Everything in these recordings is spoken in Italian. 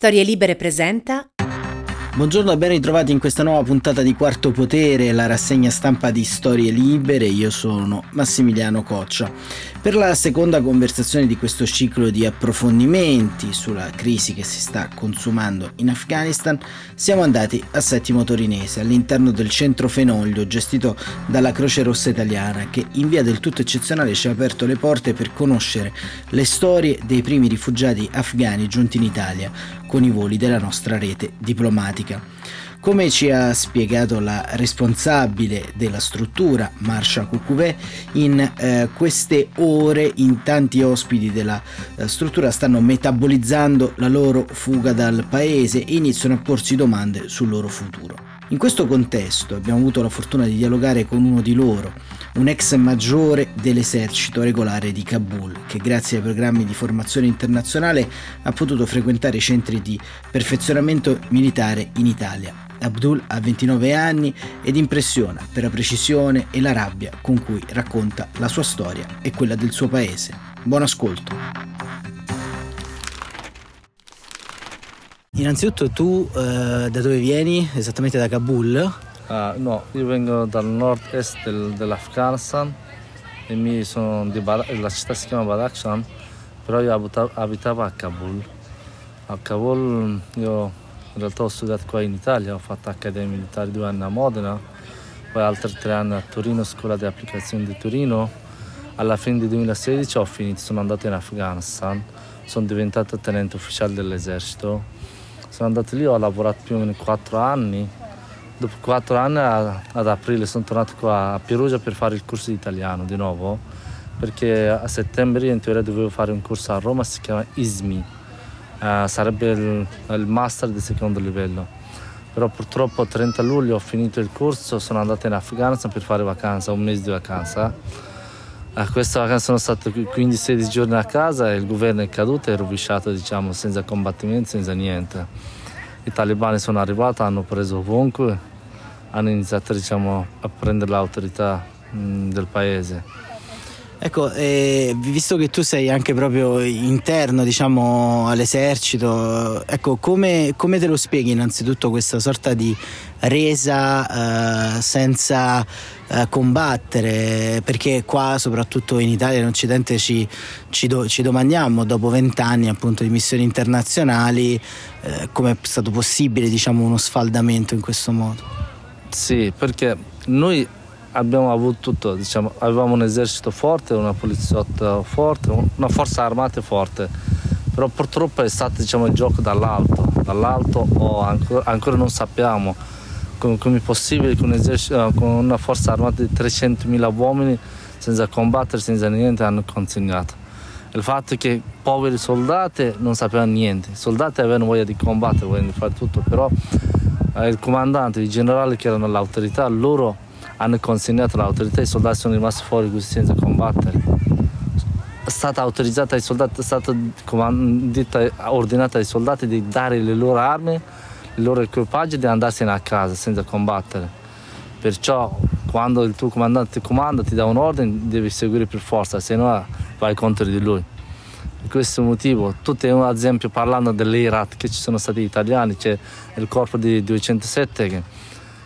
Storie Libere presenta Buongiorno e ben ritrovati in questa nuova puntata di Quarto Potere, la rassegna stampa di Storie Libere. Io sono Massimiliano Coccia. Per la seconda conversazione di questo ciclo di approfondimenti sulla crisi che si sta consumando in Afghanistan, siamo andati a Settimo Torinese, all'interno del centro Fenoglio gestito dalla Croce Rossa Italiana, che in via del tutto eccezionale ci ha aperto le porte per conoscere le storie dei primi rifugiati afghani giunti in Italia con i voli della nostra rete diplomatica. Come ci ha spiegato la responsabile della struttura, Marsha Cucuvè, in eh, queste ore in tanti ospiti della eh, struttura stanno metabolizzando la loro fuga dal paese e iniziano a porsi domande sul loro futuro. In questo contesto abbiamo avuto la fortuna di dialogare con uno di loro, un ex maggiore dell'esercito regolare di Kabul, che grazie ai programmi di formazione internazionale ha potuto frequentare i centri di perfezionamento militare in Italia. Abdul ha 29 anni ed impressiona per la precisione e la rabbia con cui racconta la sua storia e quella del suo paese. Buon ascolto. Innanzitutto tu eh, da dove vieni? Esattamente da Kabul? Uh, no, io vengo dal nord-est del, dell'Afghanistan e mi sono di Bada- la città si chiama Badakhshan, però io abitavo, abitavo a Kabul. A Kabul io in realtà ho studiato qua in Italia, ho fatto accademia militare due anni a Modena, poi altri tre anni a Torino, scuola di applicazione di Torino. Alla fine del 2016 ho finito, sono andato in Afghanistan, sono diventato tenente ufficiale dell'esercito. Sono andato lì, ho lavorato più o meno quattro anni, Dopo quattro anni ad aprile sono tornato qua a Perugia per fare il corso di italiano di nuovo, perché a settembre in teoria dovevo fare un corso a Roma, si chiama ISMI, uh, sarebbe il, il, master di secondo livello. Però purtroppo a 30 luglio ho finito il corso, sono andato in Afghanistan per fare vacanza, un mese di vacanza. A questa vacanza sono stato 15-16 giorni a casa e il governo è caduto e rovesciato, diciamo, senza combattimenti, senza niente. I talebani sono arrivati, hanno preso ovunque, hanno iniziato diciamo, a prendere l'autorità mh, del paese. Ecco, eh, visto che tu sei anche proprio interno diciamo, all'esercito, ecco, come, come, te lo spieghi innanzitutto questa sorta di resa eh, senza eh, combattere? Perché qua, soprattutto in Italia, in Occidente, ci, ci, do, ci domandiamo, dopo vent'anni appunto di missioni internazionali, eh, come è stato possibile diciamo, uno sfaldamento in questo modo? Sì, perché noi abbiamo avuto tutto, diciamo, avevamo un esercito forte, una poliziotta forte, una forza armata forte, però purtroppo è stato diciamo, il gioco dall'alto, dall'alto o ancora, ancora non sappiamo come, possibile un esercito, con una forza armata di 300.000 uomini senza combattere, senza niente, hanno consegnato. Il fatto che poveri soldati non sapevano niente, i soldati avevano voglia di combattere, voglia di fare tutto, però eh, il comandante, i generali che erano l'autorità, loro hanno consegnato l'autorità, i soldati sono rimasti fuori così senza combattere. È stata autorizzata ai soldati, è stata ordinata ai soldati di dare le loro armi, i loro equipaggi e di andarsene a casa senza combattere. Perciò quando il tuo comandante comanda, ti dà un ordine, devi seguire per forza, se no vai contro di lui. Per questo motivo, tutti ad esempio parlando dell'Irat che ci sono stati italiani, c'è il corpo di 207 che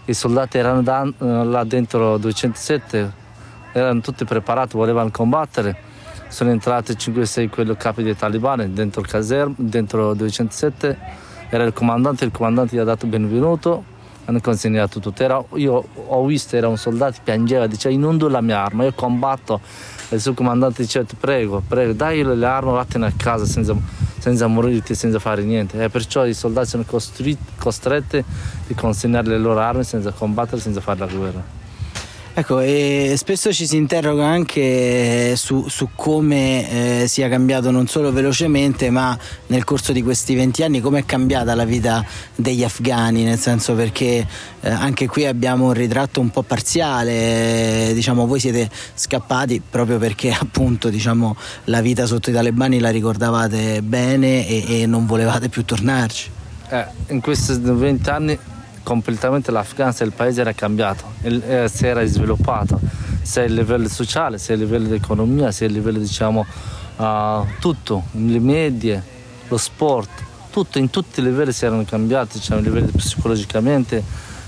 i soldati erano da, eh, là dentro 207, erano tutti preparati, volevano combattere, sono entrati 5-6 quelli capi dei talibani dentro il casermo, dentro 207, era il comandante, il comandante gli ha dato benvenuto, hanno consegnato tutto. Era, io ho visto, era un soldato, piangeva, diceva innondo la mia arma, io combatto il suo comandante diceva prego, prego, dai le armi, vattene a casa senza, senza morirti, senza fare niente. E perciò i soldati sono costretti a consegnare le loro armi senza combattere, senza fare la guerra. Ecco, e spesso ci si interroga anche su, su come eh, sia cambiato non solo velocemente, ma nel corso di questi 20 anni come è cambiata la vita degli afghani, nel senso perché eh, anche qui abbiamo un ritratto un po' parziale, diciamo voi siete scappati proprio perché appunto diciamo, la vita sotto i talebani la ricordavate bene e, e non volevate più tornarci. Eh, in questi 20 anni completamente l'Afghanistan, il paese era cambiato, eh, si era sviluppato, sia a livello sociale, sia a livello di economia, sia a livello diciamo uh, tutto, le medie, lo sport, tutto, in tutti i livelli si erano cambiati, cioè, livelli psicologicamente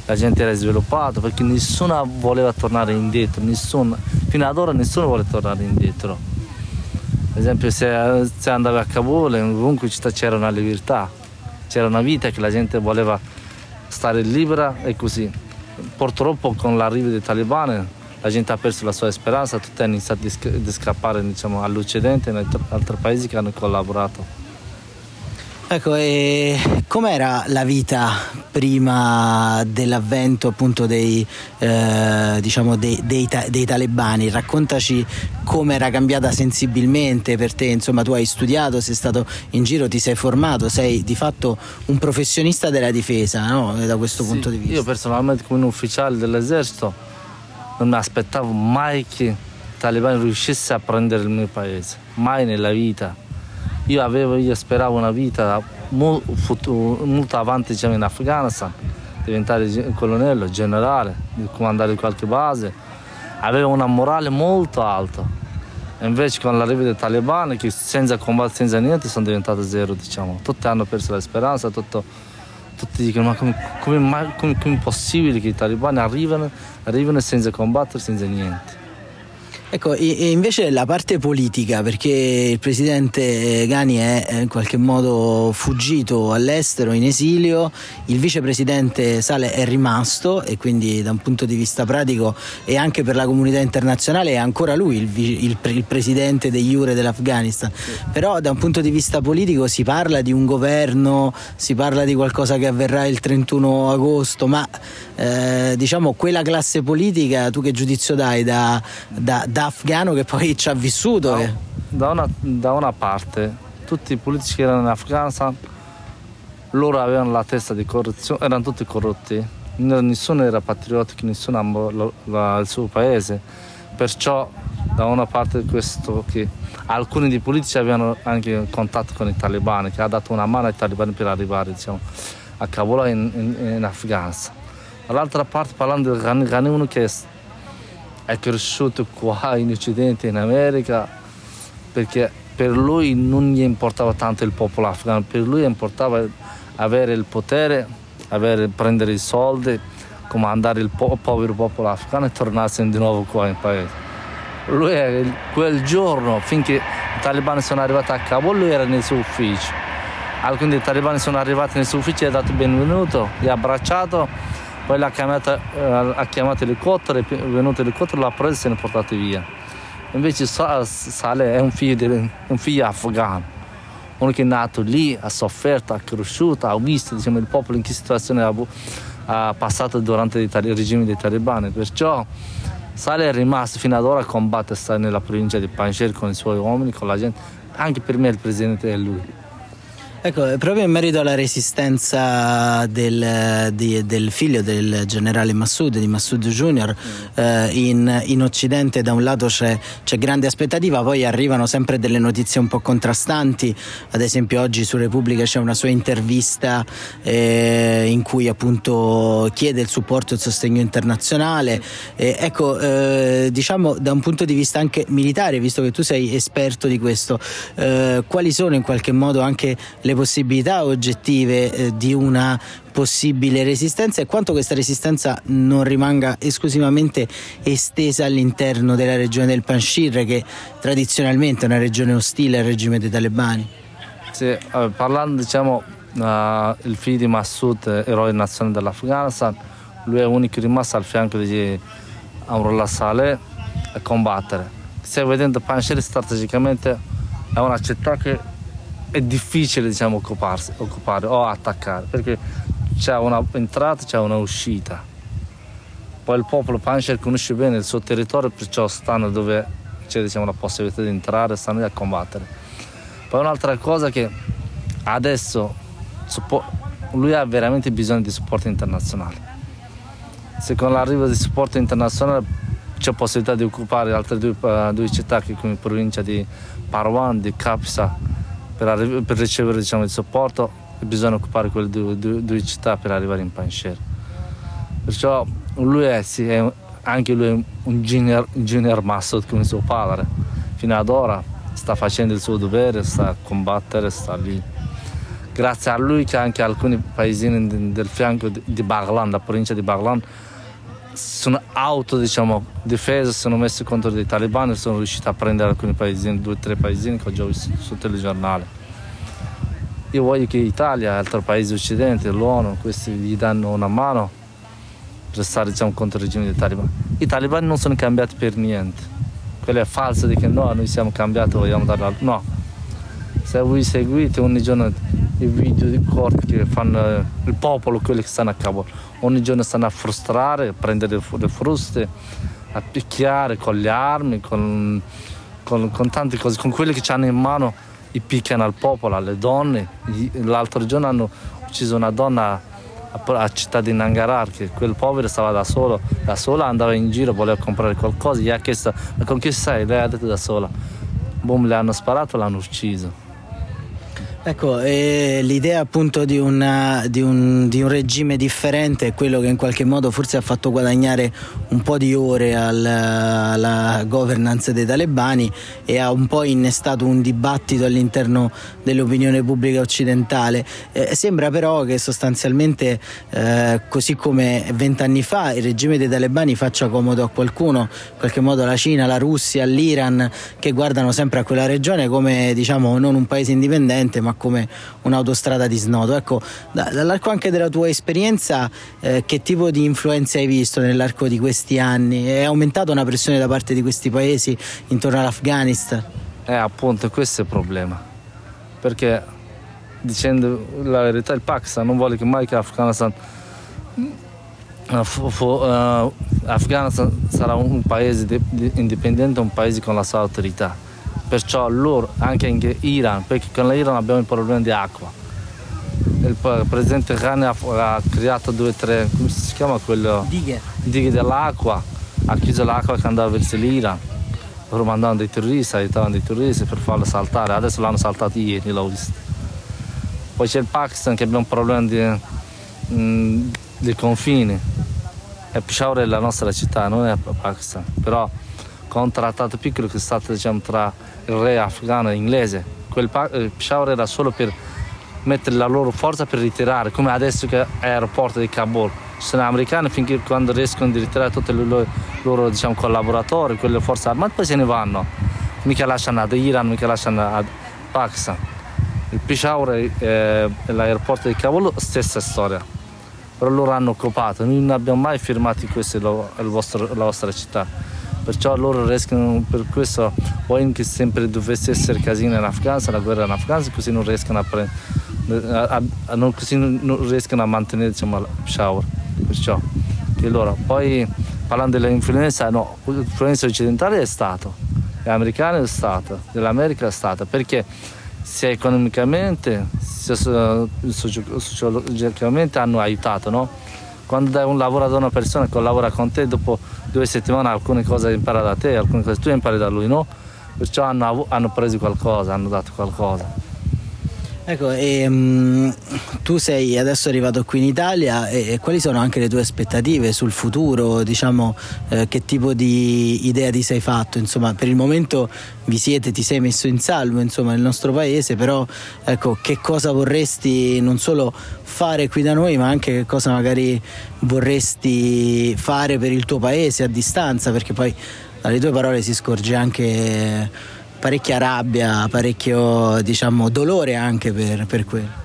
la gente era sviluppata perché nessuno voleva tornare indietro, nessuno, fino ad ora nessuno vuole tornare indietro. Ad esempio se, se andavi a Kabul, in ovunque città c'era una libertà, c'era una vita che la gente voleva stare libera e così. Purtroppo con l'arrivo dei talebani la gente ha perso la sua speranza, tutti hanno iniziato a scappare diciamo, all'Occidente e in altri paesi che hanno collaborato. Ecco, e com'era la vita prima dell'avvento appunto dei, eh, diciamo dei, dei, dei, talebani? Raccontaci come era cambiata sensibilmente per te, insomma tu hai studiato, sei stato in giro, ti sei formato, sei di fatto un professionista della difesa no? da questo sì, punto di vista. Io personalmente come un ufficiale dell'esercito non mi aspettavo mai che i talebani riuscissero a prendere il mio paese, mai nella vita io, avevo, io speravo una vita molto, molto avanti diciamo, in Afghanistan, diventare colonnello, generale, comandare qualche base. Avevo una morale molto alta. Invece con l'arrivo dei talebani, che senza combattere, senza niente, sono diventato zero, diciamo. Tutti hanno perso la speranza, tutto, tutti dicono ma come, come, come, come è possibile che i talebani arrivano, arrivano senza combattere, senza niente. Ecco, e invece la parte politica, perché il presidente Gani è in qualche modo fuggito all'estero, in esilio, il vicepresidente Sale è rimasto e quindi da un punto di vista pratico e anche per la comunità internazionale è ancora lui il, il, il presidente degli Iure dell'Afghanistan. Sì. Però da un punto di vista politico si parla di un governo, si parla di qualcosa che avverrà il 31 agosto, ma eh, diciamo quella classe politica, tu che giudizio dai da, da da afghano che poi ci ha vissuto. No, da, una, da, una, parte, tutti i politici che erano in Afghanistan, loro avevano la testa di corruzione, erano tutti corrotti, nessuno era patriottico, nessuno amava il suo paese. Perciò da una parte questo che alcuni dei politici avevano anche contatto con i talebani, che ha dato una mano ai talebani per arrivare diciamo, a Kabul in, in, in Afghanistan. Dall'altra parte parlando di Ghani, Ghani uno che è cresciuto qua in Occidente, in America, perché per lui non gli importava tanto il popolo afghano, per lui importava avere il potere, avere, prendere i soldi, comandare il po- povero popolo afghano e tornarsene di nuovo qua in paese. Lui quel giorno, finché i talebani sono arrivati a Kabul, lui era nel suo ufficio. Alcuni dei talebani sono arrivati nel suo ufficio, gli ha dato benvenuto, gli ha abbracciato poi l'ha chiamata, eh, ha chiamato l'elicottero, è venuto l'elicottero, l'ha preso e se ne è portato via. Invece Saleh è un figlio, di, un figlio afghano, uno che è nato lì, ha sofferto, ha cresciuto, ha visto diciamo, il popolo in che situazione ha, ha passato durante il regime dei talebani. Perciò Saleh è rimasto fino ad ora a combattere nella provincia di Panjshir con i suoi uomini, con la gente. Anche per me il presidente è lui. Ecco, proprio in merito alla resistenza del, di, del figlio del generale Massoud, di Massoud Junior, eh, in, in, Occidente da un lato c'è, c'è, grande aspettativa, poi arrivano sempre delle notizie un po' contrastanti, ad esempio oggi su Repubblica c'è una sua intervista eh, in cui appunto chiede il supporto e il sostegno internazionale. Eh, ecco, diciamo da un punto di vista anche militare, visto che tu sei esperto di questo, eh, quali sono in qualche modo anche le possibilità oggettive eh, di una possibile resistenza e quanto questa resistenza non rimanga esclusivamente estesa all'interno della regione del Panshir che tradizionalmente è una regione ostile al regime dei talebani. Sì, eh, parlando diciamo uh, il figlio di Massoud, eroe nazionale dell'Afghanistan, lui è l'unico rimasto al fianco di Amrullah Saleh a combattere. Stai vedendo Panshir strategicamente è una città che è difficile diciamo, occupare o attaccare perché c'è una entrata c'è una uscita. Poi il popolo Pancher conosce bene il suo territorio, perciò stanno dove c'è diciamo, la possibilità di entrare, stanno lì a combattere. Poi un'altra cosa che adesso lui ha veramente bisogno di supporto internazionale. Se con l'arrivo di supporto internazionale c'è possibilità di occupare altre due, uh, due città come provincia di Parwan, di Kapsa per, per ricevere diciamo, il supporto bisogna occupare quelle due, due, due, città per arrivare in Pancher. Perciò lui è, sì, è anche lui un junior, junior masso come suo padre. Fino ad ora sta facendo il suo dovere, sta a combattere, sta lì. grazie a lui che anche alcuni paesini del fianco di Baglan, la provincia di Baglan, sono auto diciamo, difese, sono messi contro dei talebani e sono riusciti a prendere alcuni paesini, due o tre paesini che ho già visto sul telegiornale. Io voglio che l'Italia altri paesi occidentali, l'ONU, questi gli danno una mano per stare diciamo, contro il regime dei talebani. I talebani non sono cambiati per niente. Quello è falso di che no, noi siamo cambiati, vogliamo dare. No. Se voi seguite ogni giorno i video di corti che fanno il popolo, quelli che stanno a Kabul, ogni giorno stanno a frustrare, a prendere le fruste, a picchiare con le armi, con, con, con tante cose, con quelli che hanno in mano i picchiano al popolo, alle donne. L'altro giorno hanno ucciso una donna a città di Nangarar, che quel povero stava da solo, da sola andava in giro, voleva comprare qualcosa, gli ha chiesto ma con chi sei? Lei ha detto da sola. Boom, le hanno sparato e l'hanno ucciso. Ecco, eh, l'idea appunto di, una, di, un, di, un, regime differente è quello che in qualche modo forse ha fatto guadagnare un po' di ore al, alla governance dei talebani e ha un po' innestato un dibattito all'interno dell'opinione pubblica occidentale. Eh, sembra però che sostanzialmente, eh, così come vent'anni fa, il regime dei talebani faccia comodo a qualcuno, in qualche modo la Cina, la Russia, l'Iran, che guardano sempre a quella regione come diciamo non un paese indipendente ma come un'autostrada di snodo. Ecco, dall'arco anche della tua esperienza, eh, che tipo di influenze hai visto nell'arco di questi anni? È aumentata una pressione da parte di questi paesi intorno all'Afghanistan? Eh, appunto, questo è il problema. Perché, dicendo la verità, il Pakistan non vuole che mai che l'Afghanistan Uh, uh, Afghanistan sarà un paese indipendente, un paese con la sua autorità perciò loro, anche in Iran, perché con l'Iran abbiamo il problema di acqua. Il presidente Ghani ha, ha creato due o tre, come si chiama quello? Dighe. Dighe dell'acqua, ha chiuso l'acqua che andava verso l'Iran, loro mandavano dei turisti, aiutavano dei turisti per farlo saltare, adesso l'hanno saltato ieri, l'ho visto. Poi c'è il Pakistan che abbiamo un problema di, mh, di confini. E Peshawar è la nostra città, non è Pakistan, però con un trattato piccolo che è stato diciamo, tra il re afghano e inglese. Quel eh, Peshawar era solo per mettere la loro forza per ritirare, come adesso che è l'aeroporto di Kabul. Sono americani finché quando riescono a ritirare tutti i loro, loro diciamo, collaboratori, quelle forze armate, poi se ne vanno. Mica lasciano ad Iran, mica lasciano ad Pakistan. Il Peshawar e eh, l'aeroporto di Kabul, stessa storia. Però loro hanno occupato, noi non abbiamo mai firmato questo, la vostra città perciò loro riescono per questo vogliono che sempre dovesse essere casino in Afghanistan la guerra in Afghanistan così non riescono a, prendere, a, a non, così non riescono a mantenere diciamo, il shower perciò che loro poi parlando dell'influenza no l'influenza occidentale è stato l'americana è stata dell'America è stata perché sia economicamente sia sociologicamente hanno aiutato no? quando dai un lavoro ad una persona che lavora con te dopo due settimane alcune cose impara da te alcune cose tu impari da lui no? Perciò hanno, hanno preso qualcosa hanno dato qualcosa Ecco, e, um, tu sei adesso arrivato qui in Italia e, e, quali sono anche le tue aspettative sul futuro? Diciamo, eh, che tipo di idea ti sei fatto? Insomma, per il momento vi siete, ti sei messo in salvo insomma, nel nostro paese, però ecco, che cosa vorresti non solo fare qui da noi, ma anche che cosa magari vorresti fare per il tuo paese a distanza? Perché poi dalle tue parole si scorge anche parecchia rabbia, parecchio diciamo, dolore anche per, per quello.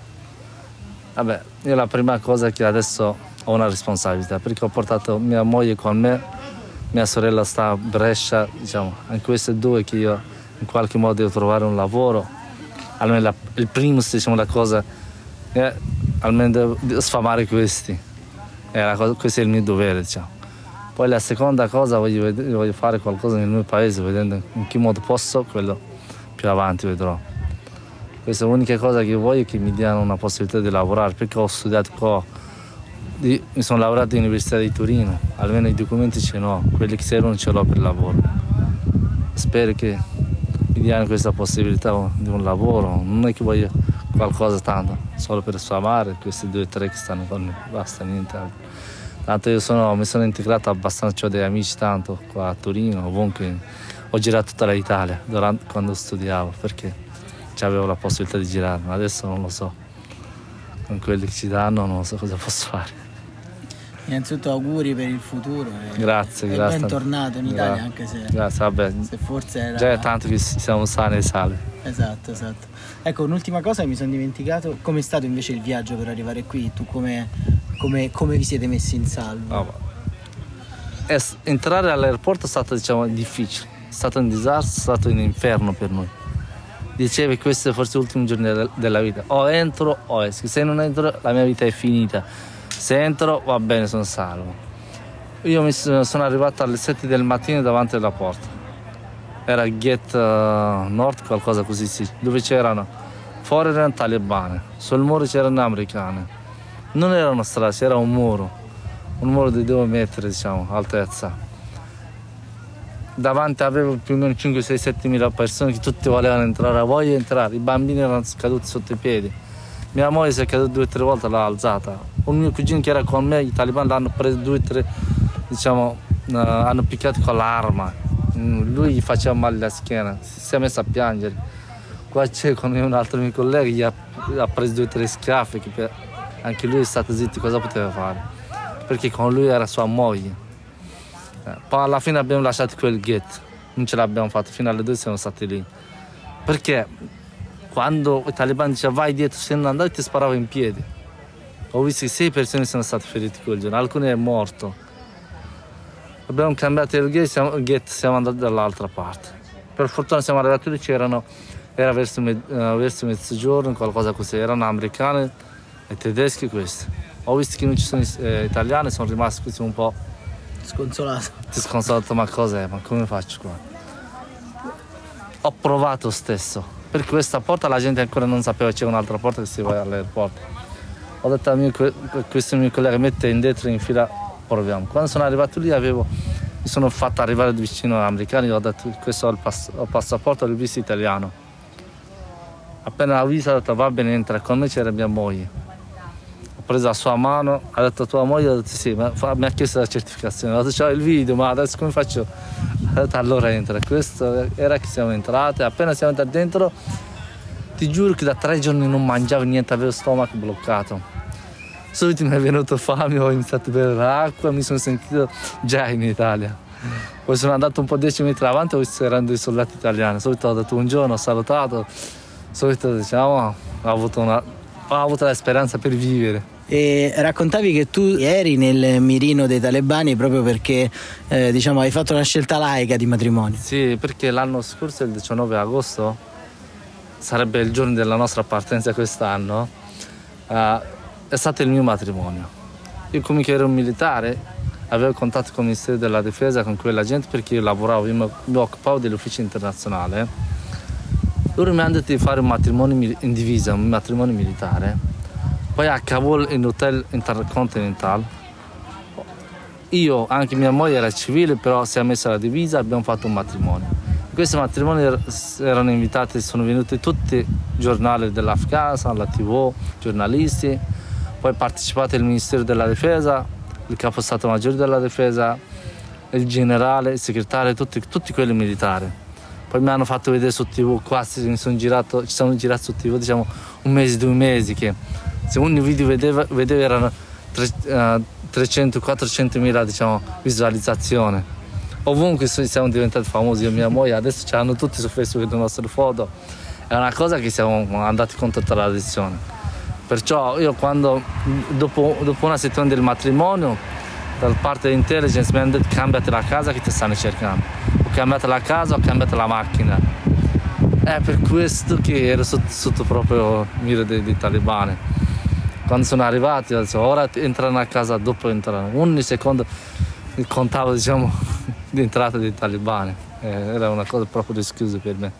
Vabbè, io la prima cosa è che adesso ho una responsabilità perché ho portato mia moglie con me, mia sorella sta a Brescia, diciamo, anche queste due che io in qualche modo devo trovare un lavoro. Almeno la, il primo, diciamo, la cosa è almeno sfamare questi. Cosa, questo è il mio dovere, diciamo. Poi la seconda cosa voglio, voglio fare qualcosa nel mio paese, vedendo in che modo posso, quello più avanti vedrò. Questa è l'unica cosa che voglio che mi diano una possibilità di lavorare, perché ho studiato qua, mi sono laureato all'Università di Torino, almeno i documenti ce l'ho, quelli che servono ce l'ho per il lavoro. Spero che mi diano questa possibilità di un lavoro, non è che voglio qualcosa tanto, solo per sfamare questi due o tre che stanno con me, basta, niente altro. Tanto io sono, mi sono integrato abbastanza, ho degli amici tanto qua a Torino, ovunque. Ho girato tutta l'Italia durante, quando studiavo perché avevo la possibilità di girare, ma adesso non lo so. con quelli che ci danno non so cosa posso fare. Innanzitutto auguri per il futuro. E, grazie, e grazie. bentornato in Italia, anche se, grazie, vabbè. se forse era... Già è tanto che siamo sani e salvi. Esatto, esatto. Ecco, un'ultima cosa che mi sono dimenticato, com'è stato invece il viaggio per arrivare qui? Tu come, come, come vi siete messi in salvo? No, es- entrare all'aeroporto è stato diciamo, difficile, è stato un disastro, è stato un inferno per noi. Dicevi questi sono forse gli ultimi giorni della vita, o entro o esco, se non entro la mia vita è finita, se entro va bene, sono salvo. Io mi sono arrivato alle 7 del mattino davanti alla porta, era Gate uh, Nord, qualcosa così, sì, dove c'erano, fuori erano talebani, sul muro c'erano americani, non era una strada, c'era un muro un muro di due metri, diciamo, altezza. Davanti avevo più o meno 5, 6, 7 mila persone che tutti volevano entrare, voglio entrare, i bambini erano caduti sotto i piedi. Mia moglie si è caduta due o tre volte, l'ha alzata. Un mio cugino che era con me, i talibani l'hanno preso due o tre, diciamo, uh, hanno picchiato con l'arma. Mm, lui gli faceva male la schiena, si è messo a piangere. Qua c'è con un altro mio collega, gli ha, ha preso due o tre schiaffi, anche lui è stato zitto, cosa poteva fare? perché con lui era sua moglie. Eh, poi alla fine abbiamo lasciato quel ghetto, non ce l'abbiamo fatto, fino alle due siamo stati lì. Perché quando i talebani dicevano vai dietro, se non andavi ti sparavo in piedi. Ho visto che sei persone sono state ferite quel giorno, alcuni è morto. Abbiamo cambiato il ghetto, siamo, il ghetto, siamo andati dall'altra parte. Per fortuna siamo arrivati lì, c'erano, era verso, uh, verso mezzogiorno, qualcosa così, erano americani e tedeschi questi ho visto che non ci sono eh, italiani, sono rimasto così un po' sconsolato. Sconsolato, ma cos'è? Ma come faccio qua? Ho provato stesso, per questa porta la gente ancora non sapeva c'era un'altra porta che si va all'aeroporto. Ho detto a mio, questo mio collega mette indietro in fila, proviamo. Quando sono arrivato lì avevo, mi sono fatto arrivare vicino agli americani, ho detto questo ho il, pass- ho il passaporto, l'ho visto italiano. Appena l'ho visto ho detto va bene, entra con me, c'era mia moglie preso la sua mano, ha detto a tua moglie, ha detto sì, ma fa, mi ha chiesto la certificazione, ha detto c'ho il video, ma adesso come faccio? Ha detto allora entra, questo era che siamo entrati, appena siamo entrati dentro, ti giuro che da tre giorni non mangiavo niente, avevo stomaco bloccato. Subito mi è venuto fame, ho iniziato a bere l'acqua, mi sono sentito già in Italia. Poi sono andato un po' dieci metri avanti, ho visto erano dei soldati italiani, subito ho detto buongiorno, ho salutato, subito diciamo, ho avuto, una, ho avuto la speranza per vivere. E raccontavi che tu eri nel mirino dei talebani proprio perché eh, diciamo, hai fatto una scelta laica di matrimonio. Sì, perché l'anno scorso, il 19 agosto, sarebbe il giorno della nostra partenza quest'anno, uh, è stato il mio matrimonio. Io come ero un militare, avevo contatto con il Ministero della Difesa, con quella gente, perché io lavoravo, io mi occupavo dell'ufficio internazionale. Loro mi hanno detto di fare un matrimonio in divisa, un matrimonio militare poi a Kabul in hotel intercontinental. Io, anche mia moglie era civile, però si è messa la divisa e abbiamo fatto un matrimonio. In questo matrimonio er-, erano invitati, sono venuti tutti i giornali dell'Afghanistan, la TV, giornalisti, poi partecipate il Ministero della Difesa, il Capo Stato Maggiore della Difesa, il generale, il segretario, tutti, tutti quelli militari. Poi mi hanno fatto vedere su TV, qua mi sono girato, ci sono girato su TV diciamo un mese, due mesi che se ogni video vedeva, vedeva erano 300-400 uh, mila diciamo, visualizzazioni. Ovunque siamo diventati famosi, io e mia moglie, adesso ci hanno tutti su Facebook le nostre foto. È una cosa che siamo andati contro la tradizione. Perciò io quando, dopo, dopo una settimana del matrimonio, da parte dell'intelligence mi hanno detto cambiate la casa che ti stanno cercando. Ho cambiato la casa, ho cambiato la macchina. È per questo che ero sotto, sotto proprio mira dei, dei talebani quando sono arrivati, detto, ora entrano a casa, dopo entrano. Ogni secondo contavo diciamo, di entrata dei talebani. Eh, era una cosa proprio rischiosa per me.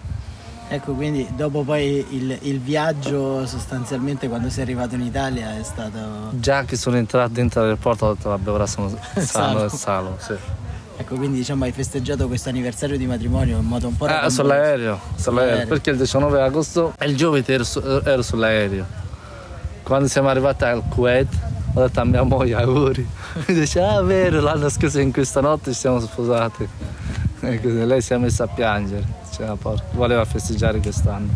Ecco, quindi dopo poi il, il, viaggio sostanzialmente quando sei arrivato in Italia è stato... Già che sono entrato dentro l'aeroporto ho detto vabbè ora sono sano e salvo. Sì. Ecco, quindi diciamo hai festeggiato questo anniversario di matrimonio in modo un po' eh, sull'aereo, sull'aereo, perché il 19 agosto e il giovedì ero, su, ero sull'aereo quando siamo arrivati al Kuwait ho detto a mia moglie auguri. Mi dice ah vero l'anno scorso in questa notte ci siamo sposati. E così lei si è messa a piangere. Cioè, voleva festeggiare quest'anno.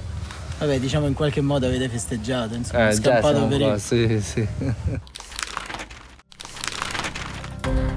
Vabbè, diciamo in qualche modo avete festeggiato, insomma, Eh, già scampato siamo per qua, il... sì, sì.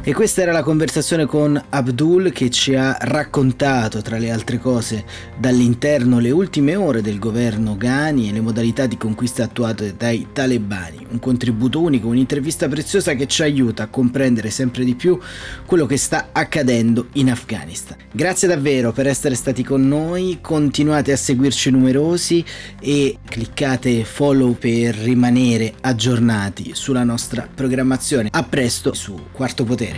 E questa era la conversazione con Abdul che ci ha raccontato, tra le altre cose, dall'interno le ultime ore del governo Ghani e le modalità di conquista attuate dai talebani. Un contributo unico, un'intervista preziosa che ci aiuta a comprendere sempre di più quello che sta accadendo in Afghanistan. Grazie davvero per essere stati con noi, continuate a seguirci numerosi e cliccate follow per rimanere aggiornati sulla nostra programmazione. A presto su Quarto Potere.